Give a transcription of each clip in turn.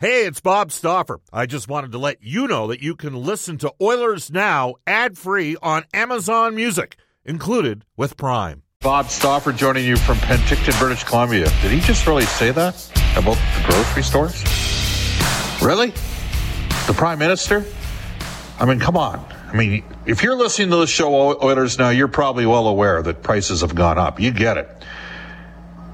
Hey, it's Bob Stauffer. I just wanted to let you know that you can listen to Oilers Now ad free on Amazon Music, included with Prime. Bob Stauffer joining you from Penticton, British Columbia. Did he just really say that about the grocery stores? Really? The Prime Minister? I mean, come on. I mean, if you're listening to the show, Oilers Now, you're probably well aware that prices have gone up. You get it.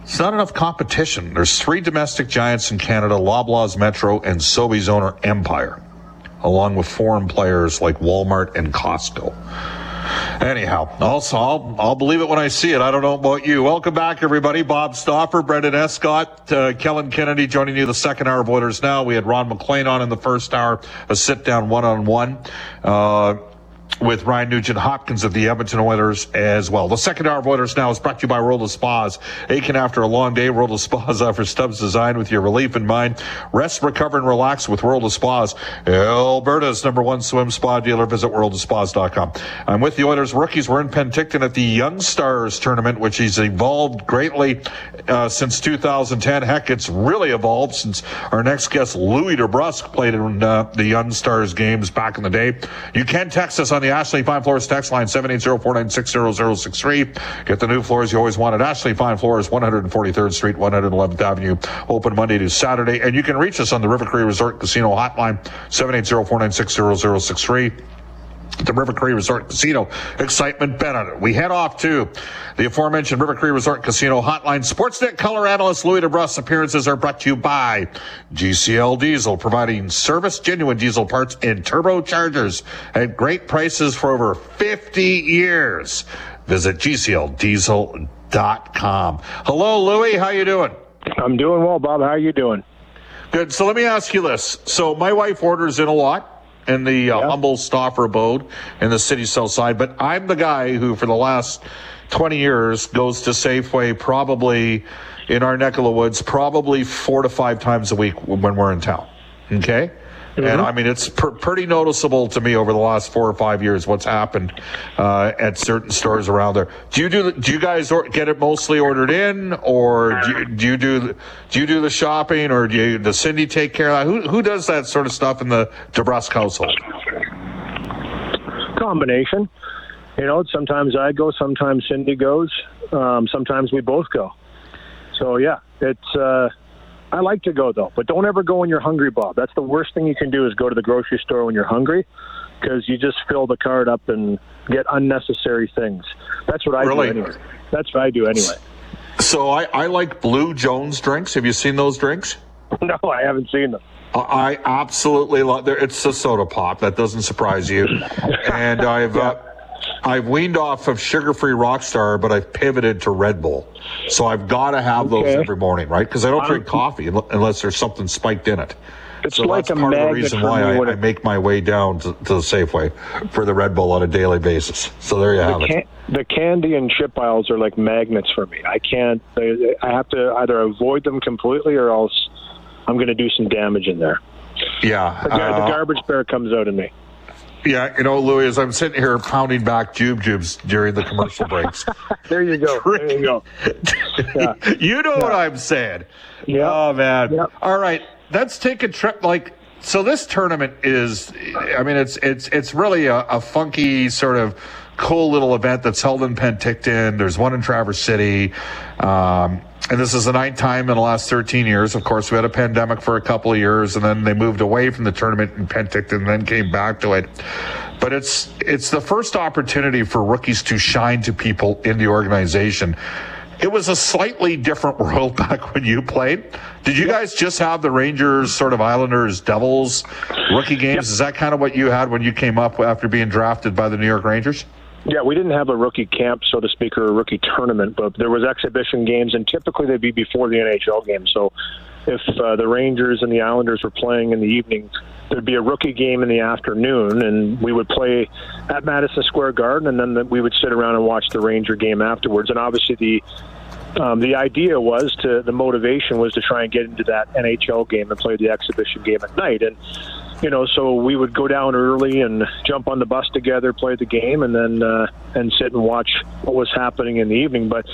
It's not enough competition. There's three domestic giants in Canada Loblaws Metro and Sobeys owner Empire, along with foreign players like Walmart and Costco. Anyhow, also, I'll, I'll believe it when I see it. I don't know about you. Welcome back, everybody. Bob Stauffer, Brendan Escott, uh, Kellen Kennedy joining you the second hour of Oilers Now. We had Ron MacLean on in the first hour, a sit down one on one with Ryan Nugent Hopkins of the Edmonton Oilers as well. The second hour of Oilers now is brought to you by World of Spas. Aching after a long day, World of Spas offers Stubbs Design with your relief in mind. Rest, recover, and relax with World of Spas. Alberta's number one swim spa dealer. Visit worldofspas.com. I'm with the Oilers rookies. We're in Penticton at the Young Stars tournament, which has evolved greatly uh, since 2010. Heck, it's really evolved since our next guest, Louie DeBrusk, played in uh, the Young Stars games back in the day. You can text us on the Ashley Fine Floors text line 780-496-0063. Get the new floors you always wanted. Ashley Fine Floors, 143rd Street, 111th Avenue. Open Monday to Saturday. And you can reach us on the River Cree Resort Casino hotline, 780-496-0063 the River Cree Resort Casino. Excitement bet on it. We head off to the aforementioned River Cree Resort Casino hotline. Sportsnet color analyst Louie DeBrusk appearances are brought to you by GCL Diesel, providing service, genuine diesel parts, and turbochargers at great prices for over 50 years. Visit GCLDiesel.com. Hello, Louie. How you doing? I'm doing well, Bob. How are you doing? Good. So let me ask you this. So my wife orders in a lot in the uh, Yeah. humble Stauffer abode in the city south side. But I'm the guy who, for the last 20 years, goes to Safeway probably in our neck of the woods, probably four to five times a week when we're in town. Okay. And I mean, it's pr- pretty noticeable to me over the last four or five years what's happened uh, at certain stores around there. Do you do? the- Do you guys or, get it mostly ordered in, or do you, do you do the- do you do the shopping, or do you, does Cindy take care of that? Who who does that sort of stuff in the DeBrusk household? Combination. You know, sometimes I go, sometimes Cindy goes, um, sometimes we both go. So yeah, it's. Uh, I like to go though, but don't ever go when you're hungry, Bob. That's the worst thing you can do is go to the grocery store when you're hungry, because you just fill the cart up and get unnecessary things. That's what I Really? do anyway. That's what I do anyway. So I, I like Blue Jones drinks. Have you seen those drinks? no, I haven't seen them. I absolutely love. there- It's a soda pop. That doesn't surprise you. And I've uh, I've weaned off of sugar-free Rockstar, but I've pivoted to Red Bull. So I've got to have those every morning, right? Because I don't drink coffee unless there's something spiked in it. It's so like that's a part of the reason why I, I make my way down to, to the Safeway for the Red Bull on a daily basis. So there you have the, it. the candy and chip aisles are like magnets for me. I can't. I have to either avoid them completely, or else I'm going to do some damage in there. Yeah. The, uh, the garbage bear comes out in me. Yeah. You know, Louie, as I'm sitting here pounding back jube jubes during the commercial breaks. There you go. There you go. Yeah. you know what I'm saying. Yeah. Oh man. Yep. All right. Let's take a trip. Like, so this tournament is, I mean, it's it's it's really a, a funky sort of cool little event that's held in Penticton. There's one in Traverse City. Um, and this is the ninth time in the last 13 years. Of course, we had a pandemic for a couple of years, and then they moved away from the tournament in Penticton, and then came back to it. But it's it's the first opportunity for rookies to shine to people in the organization. It was a slightly different world back when you played. Did you guys just have the Rangers, sort of Islanders, Devils rookie games? Is that kind of what you had when you came up after being drafted by the New York Rangers? Yeah, we didn't have a rookie camp, so to speak, or a rookie tournament, but there was exhibition games, and typically they'd be before the NHL game. So if uh, the Rangers and the Islanders were playing in the evening, there'd be a rookie game in the afternoon, and we would play at Madison Square Garden, and then the, we would sit around and watch the Ranger game afterwards. And obviously, the um, the idea was to the motivation was to try and get into that NHL game and play the exhibition game at night, and you know, so we would go down early and jump on the bus together, play the game, and then uh, and sit and watch what was happening in the evening. But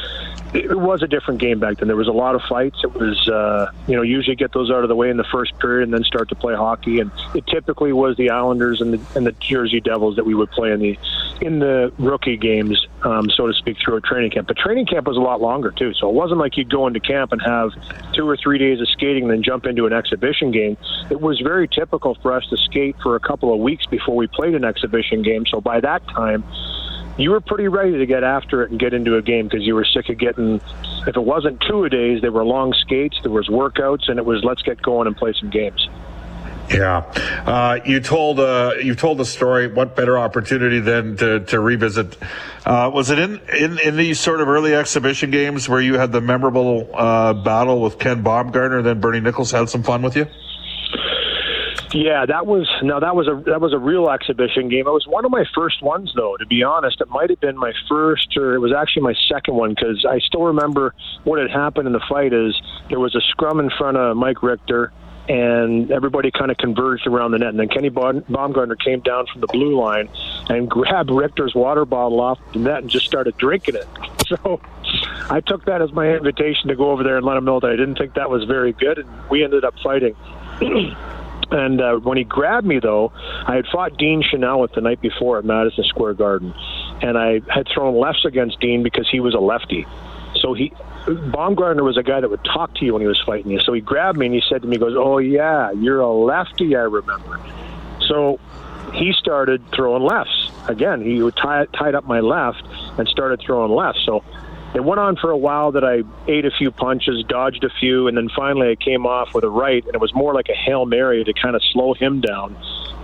it was a different game back then. There was a lot of fights. It was, uh, you know, usually get those out of the way in the first period and then start to play hockey. And it typically was the Islanders and the, and the Jersey Devils that we would play in the in the rookie games, um, so to speak, through a training camp. But training camp was a lot longer too, so it wasn't like you'd go into camp and have two or three days of skating and then jump into an exhibition game. It was very typical for us to skate for a couple of weeks before we played an exhibition game. So by that time you were pretty ready to get after it and get into a game because you were sick of getting. If it wasn't two a days, there were long skates, there was workouts, and it was let's get going and play some games. Yeah, uh, you told uh, you told the story. What better opportunity than to, to revisit? Uh, was it in, in in these sort of early exhibition games where you had the memorable uh, battle with Ken Baumgartner, and then Bernie Nicholls had some fun with you? Yeah, that was no, that was a that was a real exhibition game. It was one of my first ones, though. To be honest, it might have been my first, or it was actually my second one because I still remember what had happened in the fight. Is there was a scrum in front of Mike Richter, and everybody kind of converged around the net. And then Kenny Baumgartner came down from the blue line and grabbed Richter's water bottle off the net and just started drinking it. So I took that as my invitation to go over there and let him know that I didn't think that was very good, and we ended up fighting. And uh, when he grabbed me, though, I had fought Dean Chenoweth the night before at Madison Square Garden, and I had thrown lefts against Dean because he was a lefty. So he, Baumgartner was a guy that would talk to you when he was fighting you. So he grabbed me and he said to me, "Goes, oh yeah, you're a lefty, I remember." So he started throwing lefts again. He would tie, tied up my left and started throwing lefts. So it went on for a while that I ate a few punches, dodged a few, and then finally I came off with a right, and it was more like a hail mary to kind of slow him down.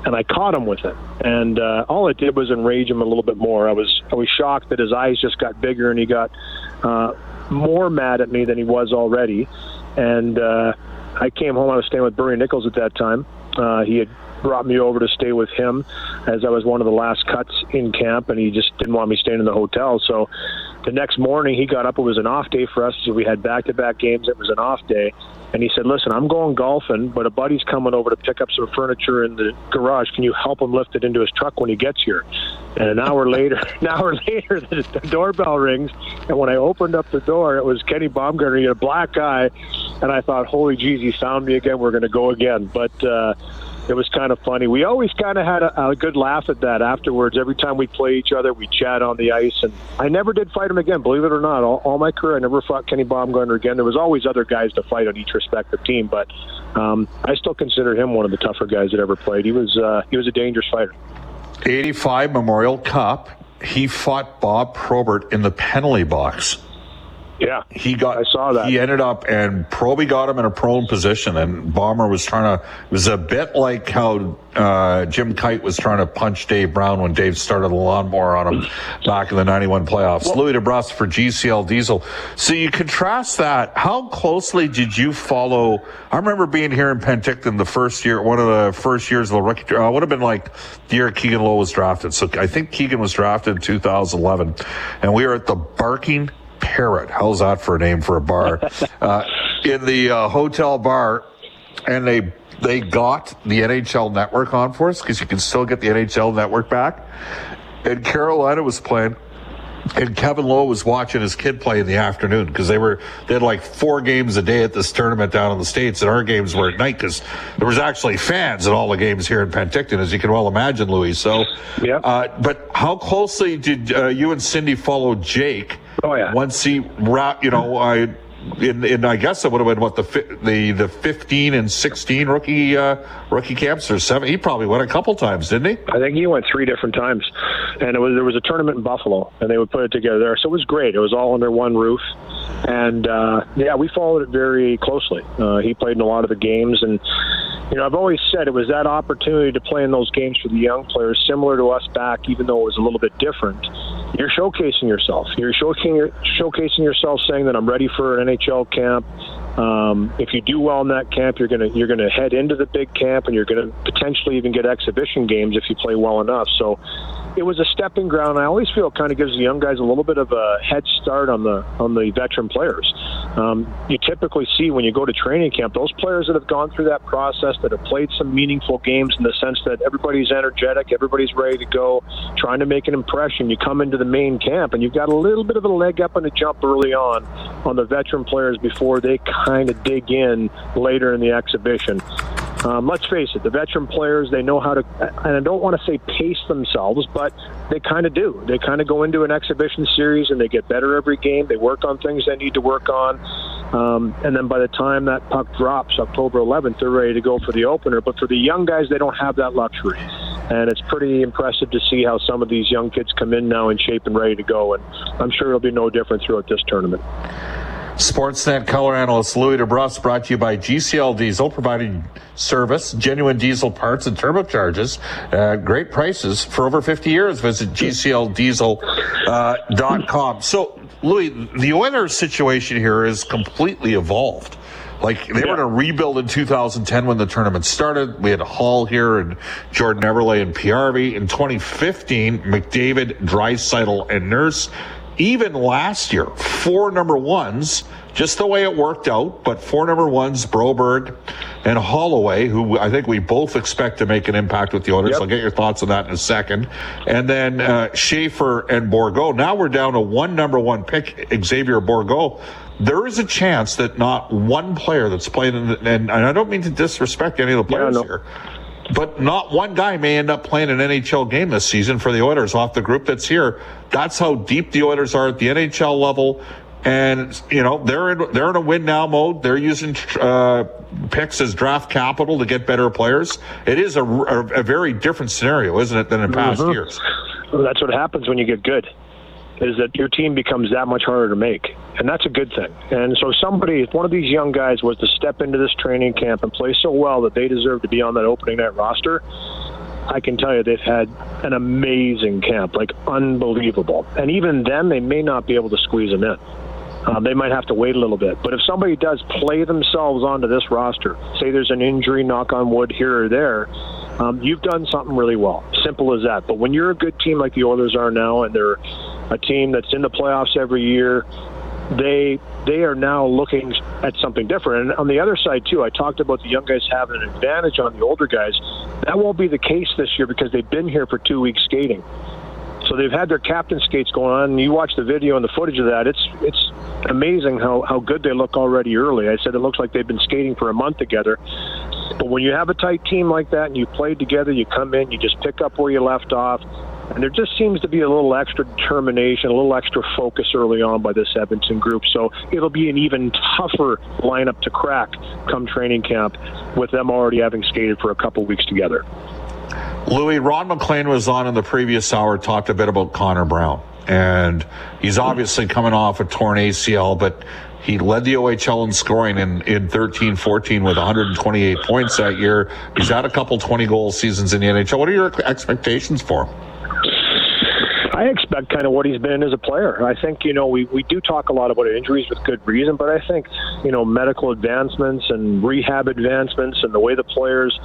And I caught him with it, and uh, all it did was enrage him a little bit more. I was I was shocked that his eyes just got bigger, and he got uh, more mad at me than he was already. And uh, I came home. I was staying with Bernie Nicholls at that time. Uh, he had brought me over to stay with him as I was one of the last cuts in camp, and he just didn't want me staying in the hotel. So the next morning, he got up. It was an off day for us. So we had back to back games. It was an off day. And he said, Listen, I'm going golfing, but a buddy's coming over to pick up some furniture in the garage. Can you help him lift it into his truck when he gets here? And an hour later, an hour later, the, the doorbell rings. And when I opened up the door, it was Kenny Baumgartner. He had a black eye. And I thought, Holy jeez, he found me again. We're going to go again. But, uh, it was kind of funny. We always kind of had a, a good laugh at that afterwards. Every time we play each other, we chat on the ice, and I never did fight him again. Believe it or not, all, all my career, I never fought Kenny Baumgartner again. There was always other guys to fight on each respective team, but um, I still consider him one of the tougher guys that ever played. He was uh, he was a dangerous fighter. 85 Memorial Cup. He fought Bob Probert in the penalty box. Yeah, he got. I saw that. He ended up, and Proby got him in a prone position, and Bomber was trying to. It was a bit like how uh, Jim Kyte was trying to punch Dave Brown when Dave started the lawnmower on him back in the '91 playoffs. Well, Louie DeBrusk for GCL Diesel. So you contrast that. How closely did you follow? I remember being here in Penticton the first year, one of the first years of the rookie. Uh, would have been like the year Keegan Lowe was drafted. So I think Keegan was drafted in 2011, and we were at the Barking Parrot. How's that for a name for a bar? uh, in the uh, hotel bar, and they they got the NHL Network on for us because you can still get the NHL Network back. And Carolina was playing, and Kevin Lowe was watching his kid play in the afternoon because they were they had like four games a day at this tournament down in the states, and our games were at night because there was actually fans at all the games here in Penticton, as you can well imagine, Louie. So, yeah. Uh, but how closely did uh, you and Cindy follow Jake? Oh yeah. Once he wrapped, you know, I in, in I guess it would have been what the the the 15 and 16 rookie uh, rookie camps or seven. He probably went a couple times, didn't he? I think he went three different times, and it was there was a tournament in Buffalo, and they would put it together there. So it was great. It was all under one roof, and uh, yeah, we followed it very closely. Uh, he played in a lot of the games, and you know I've always said it was that opportunity to play in those games for the young players, similar to us back, even though it was a little bit different you're showcasing yourself. You're showcasing, showcasing yourself saying that I'm ready for an NHL camp. Um, if you do well in that camp, you're gonna you're gonna head into the big camp, and you're gonna potentially even get exhibition games if you play well enough. So it was a stepping ground. I always feel kind of gives the young guys a little bit of a head start on the on the veteran players. Um, you typically see when you go to training camp those players that have gone through that process that have played some meaningful games in the sense that everybody's energetic, everybody's ready to go, trying to make an impression. You come into the main camp and you've got a little bit of a leg up and a jump early on on the veteran players before they kind of dig in later in the exhibition. Um, let's face it, the veteran players, they know how to, and I don't want to say pace themselves, but they kind of do. They kind of go into an exhibition series and they get better every game. They work on things they need to work on. Um, and then by the time that puck drops October 11th, they're ready to go for the opener. But for the young guys, they don't have that luxury. And it's pretty impressive to see how some of these young kids come in now in shape and ready to go. And I'm sure it'll be no different throughout this tournament. Sportsnet color analyst Louie DeBrusk brought to you by GCL Diesel, providing service, genuine diesel parts and turbocharges, uh, great prices for over 50 years. Visit GCLDiesel.com. Uh, so, Louie, the Oilers situation here is completely evolved. Like they yeah. were in a rebuild in 2010 when the tournament started. We had a Hall here and Jordan Eberle and PRV. In 2015, McDavid, Draisaitl, and Nurse even last year, four number ones, just the way it worked out, but four number ones, Broberg and Holloway, who I think we both expect to make an impact with the Oilers. Yep. I'll get your thoughts on that in a second. And then uh, Schaefer and Bourgault. Now we're down to one number one pick, Xavier Bourgault. There is a chance that not one player that's playing, in the, and, and I don't mean to disrespect any of the players yeah, no. here but not one guy may end up playing an NHL game this season for the Oilers off the group that's here. That's how deep the Oilers are at the NHL level. And you know they're in they're in a win now mode. They're using uh, picks as draft capital to get better players. It is a, a, a very different scenario, isn't it, than in past mm-hmm. years? Well, that's what happens when you get good is that your team becomes that much harder to make. And that's a good thing. And so somebody, if one of these young guys was to step into this training camp and play so well that they deserve to be on that opening night roster, I can tell you they've had an amazing camp, like unbelievable. And even then, they may not be able to squeeze them in. Um, they might have to wait a little bit. But if somebody does play themselves onto this roster, say there's an injury, knock on wood, here or there, um, you've done something really well. Simple as that. But when you're a good team like the Oilers are now, and they're a team that's in the playoffs every year, they they are now looking at something different. And on the other side too, I talked about the young guys having an advantage on the older guys. That won't be the case this year because they've been here for two weeks skating. So they've had their captain skates going on. And you watch the video and the footage of that. It's it's amazing how how good they look already early. I said it looks like they've been skating for a month together. But when you have a tight team like that and you play together, you come in, you just pick up where you left off. And there just seems to be a little extra determination, a little extra focus early on by this Edmonton group. So it'll be an even tougher lineup to crack come training camp with them already having skated for a couple weeks together. Louie, Ron MacLean was on in the previous hour, talked a bit about Connor Brown. And he's obviously coming off a torn ACL, but he led the OHL in scoring in, in 13 14 with 128 points that year. He's had a couple 20 goal seasons in the NHL. What are your expectations for him? Kind of what he's been as a player. I think, you know, we, we do talk a lot about injuries with good reason, but I think, you know, medical advancements and rehab advancements and the way the players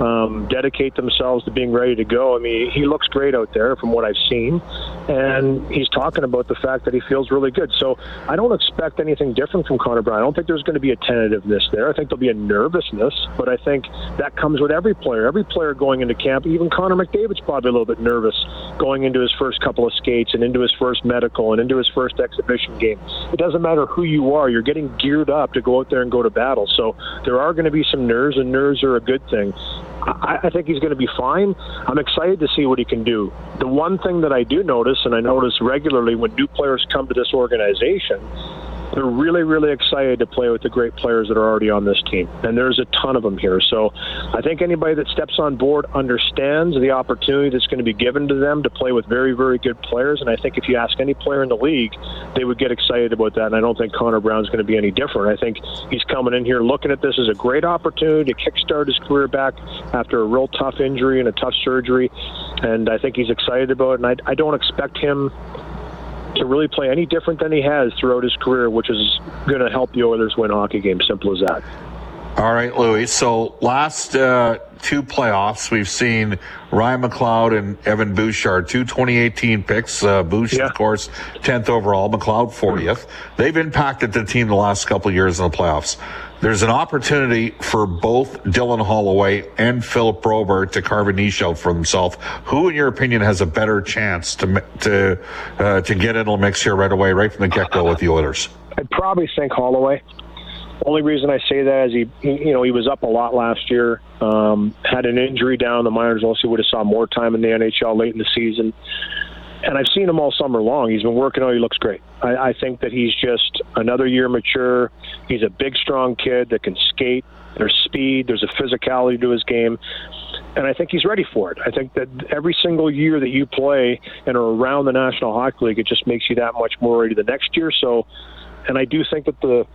um, dedicate themselves to being ready to go. I mean, he looks great out there from what I've seen, and he's talking about the fact that he feels really good. So I don't expect anything different from Connor Brown. I don't think there's going to be a tentativeness there. I think there'll be a nervousness, but I think that comes with every player. Every player going into camp, even Connor McDavid's probably a little bit nervous going into his first couple of skates and into his first medical and into his first exhibition game. It doesn't matter who you are, you're getting geared up to go out there and go to battle. So there are going to be some nerves, and nerves are a good thing. I, I think he's going to be fine. I'm excited to see what he can do. The one thing that I do notice, and I notice regularly when new players come to this organization, they're really, really excited to play with the great players that are already on this team. And there's a ton of them here. So I think anybody that steps on board understands the opportunity that's going to be given to them to play with very, very good players. And I think if you ask any player in the league, they would get excited about that. And I don't think Connor Brown's going to be any different. I think he's coming in here looking at this as a great opportunity to kickstart his career back after a real tough injury and a tough surgery. And I think he's excited about it. And I, I don't expect him to really play any different than he has throughout his career, which is going to help the Oilers win hockey games. Simple as that. All right, Louie. So last uh, two playoffs, we've seen Ryan McLeod and Evan Bouchard, two 2018 picks. Uh, Bouch, yeah. of course, 10th overall. McLeod, 40th. They've impacted the team the last couple of years in the playoffs. There's an opportunity for both Dylan Holloway and Philip Broberg to carve a niche out for themselves. Who, in your opinion, has a better chance to to uh, to get into the mix here right away, right from the get go with the Oilers? I'd probably think Holloway. Only reason I say that is he, he you know, he was up a lot last year. Um, had an injury down the minors. Also, would have saw more time in the NHL late in the season. And I've seen him all summer long. He's been working out. He looks great. I, I think that he's just another year mature. He's a big, strong kid that can skate. There's speed. There's a physicality to his game and I think he's ready for it. I think that every single year that you play and are around the National Hockey League, it just makes you that much more ready the next year. So, and I do think that the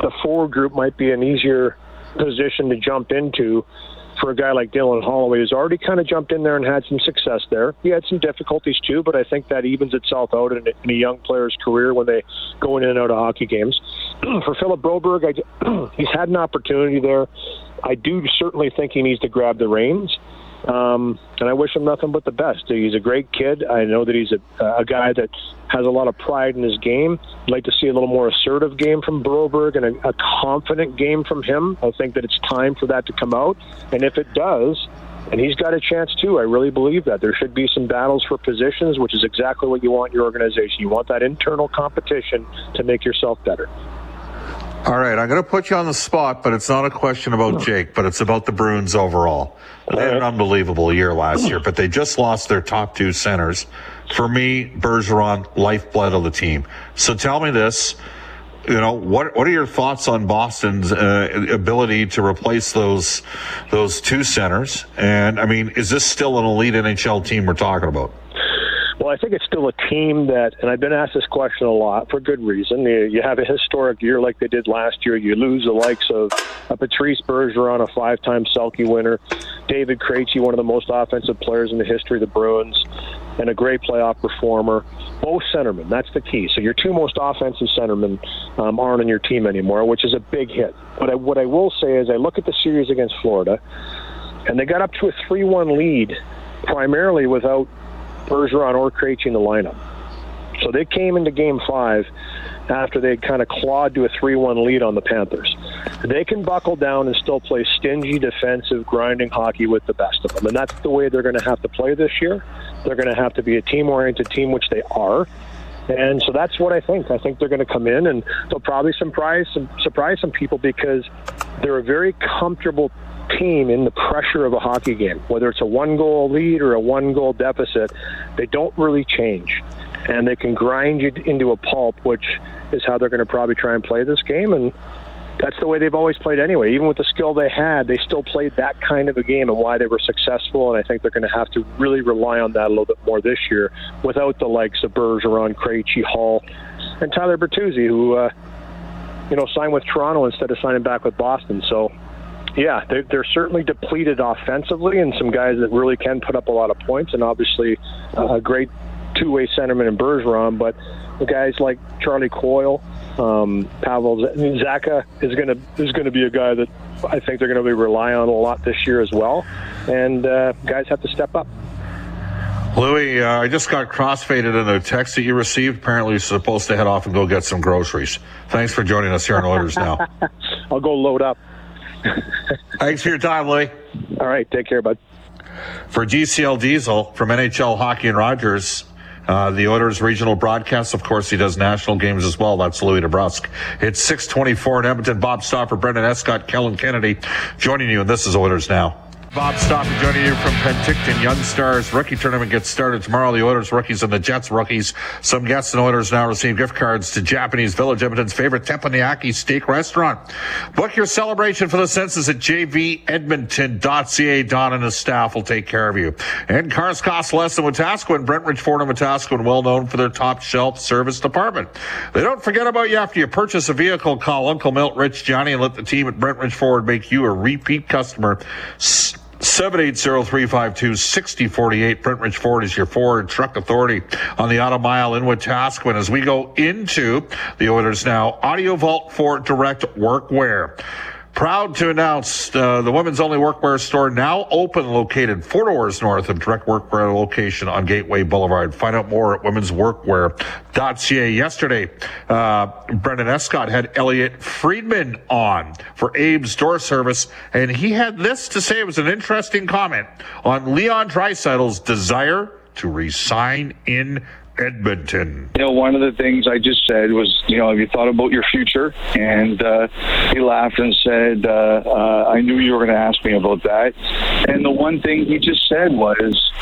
the forward group might be an easier position to jump into for a guy like Dylan Holloway, who's already kind of jumped in there and had some success there. He had some difficulties too, but I think that evens itself out in a, in a young player's career when they go in and out of hockey games. for Philip Broberg, I, he's had an opportunity there. I do certainly think he needs to grab the reins. Um, and I wish him nothing but the best. He's a great kid. I know that he's a, a guy that has a lot of pride in his game. I'd like to see a little more assertive game from Broberg and a, a confident game from him. I think that it's time for that to come out. And if it does, and he's got a chance too. I really believe that there should be some battles for positions, which is exactly what you want in your organization. You want that internal competition to make yourself better. All right, I'm going to put you on the spot, but it's not a question about Jake, but it's about the Bruins overall. They had an unbelievable year last year, but they just lost their top two centers. For me, Bergeron, lifeblood of the team. So tell me this. You know what? What are your thoughts on Boston's uh, ability to replace those those two centers? And I mean, is this still an elite NHL team we're talking about? Well, I think it's still a team that, and I've been asked this question a lot for good reason. You, you have a historic year like they did last year. You lose the likes of a Patrice Bergeron, a five-time Selke winner, David Krejci, one of the most offensive players in the history of the Bruins, and a great playoff performer. Both centermen. That's the key. So your two most offensive centermen um, aren't on your team anymore, which is a big hit. But I, what I will say is, I look at the series against Florida, and they got up to a three-one lead, primarily without Bergeron or Krejci in the lineup. So they came into game five after they kind of clawed to a 3 1 lead on the Panthers. They can buckle down and still play stingy, defensive, grinding hockey with the best of them. And that's the way they're going to have to play this year. They're going to have to be a team oriented team, which they are. And so that's what I think. I think they're going to come in and they'll probably surprise some surprise some people because they're a very comfortable team in the pressure of a hockey game, whether it's a one goal lead or a one goal deficit, they don't really change. And they can grind you into a pulp, which is how they're going to probably try and play this game. And that's the way they've always played anyway. Even with the skill they had, they still played that kind of a game and why they were successful. And I think they're going to have to really rely on that a little bit more this year without the likes of Bergeron, Krejci, Hall, and Tyler Bertuzzi, who, uh, you know, signed with Toronto instead of signing back with Boston. So yeah, they're, they're certainly depleted offensively, and some guys that really can put up a lot of points, and obviously uh, a great two-way centerman in Bergeron. But the guys like Charlie Coyle, um, Pavel Zacha is going to is going to be a guy that I think they're going to be relying on a lot this year as well, and uh, guys have to step up. Louie, uh, I just got crossfaded in a text that you received. Apparently, you're supposed to head off and go get some groceries. Thanks for joining us here on Oilers Now. I'll go load up. Thanks for your time, Lee. All right. Take care, bud. For GCL Diesel from NHL Hockey and Rogers, uh, the Oilers regional broadcast, of course, he does national games as well. That's Louie DeBrusk. It's 624 in Edmonton. Bob Stauffer, Brendan Escott, Kellen Kennedy joining you, and this is Oilers Now. Bob Stauffer joining you from Penticton. Young Stars rookie tournament gets started tomorrow. The Oilers rookies and the Jets rookies. Some guests and Oilers now receive gift cards to Japanese Village, Edmonton's favorite teppanyaki steak restaurant. Book your celebration for the census at jvedmonton.ca. Don and his staff will take care of you. And cars cost less than Wetaskiwin. Brentridge Ford and Wetaskiwin, well known for their top shelf service department. They don't forget about you after you purchase a vehicle. Call Uncle Milt, Rich, Johnny, and let the team at Brentridge Ford make you a repeat customer. 780-352-6048. Brent Ford is your Ford truck authority on the Auto Mile in Wetaskiwin as we go into the Oilers Now Audio Vault for Direct Workwear. Proud to announce uh, the women's only workwear store now open, located four doors north of Direct Workwear location on Gateway Boulevard. Find out more at womensworkwear.ca. Yesterday, uh, Brendan Escott had Elliotte Friedman on for Abe's Door Service, and he had this to say. It was an interesting comment on Leon Draisaitl's desire to resign in Edmonton. You know, one of the things I just said was, you know, have you thought about your future? And uh, he laughed and said, uh, uh, I knew you were going to ask me about that. And the one thing he just said was,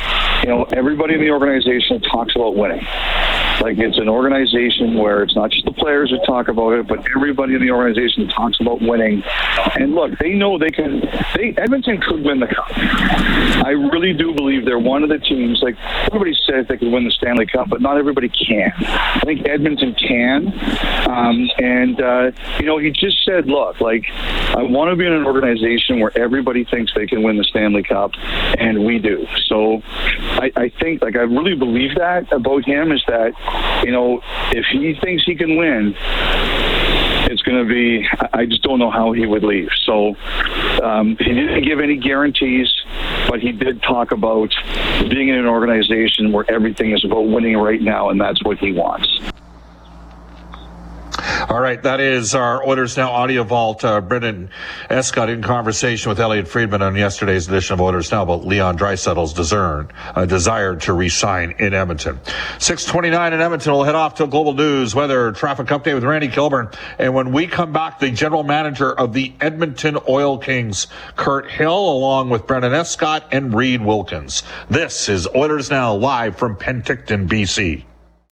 you know, everybody in the organization talks about winning. Like it's an organization where it's not just the players that talk about it, but everybody in the organization talks about winning. And look, they know they can. They Edmonton could win the cup. I really do believe they're one of the teams. Like everybody says they could win the Stanley Cup, but not everybody can. I think Edmonton can. Um, and uh, you know, he just said, look, like I want to be in an organization where everybody thinks they can win the Stanley Cup, and we do. So I, I think, like I really believe that about him is that you know, if he thinks he can win, it's going to be. I just don't know how he would leave. So um, he didn't give any guarantees, but he did talk about being in an organization where everything is about winning right now, and that's what he wants. All right, that is our Oilers Now audio vault. Uh, Brendan Escott in conversation with Elliotte Friedman on yesterday's edition of Oilers Now about Leon Draisaitl's desire, uh, desire to resign in Edmonton. 629 in Edmonton. We'll head off to Global News, weather, traffic update with Randy Kilburn. And when we come back, the general manager of the Edmonton Oil Kings, Kirt Hill, along with Brendan Escott and Reid Wilkins. This is Oilers Now live from Penticton, BC.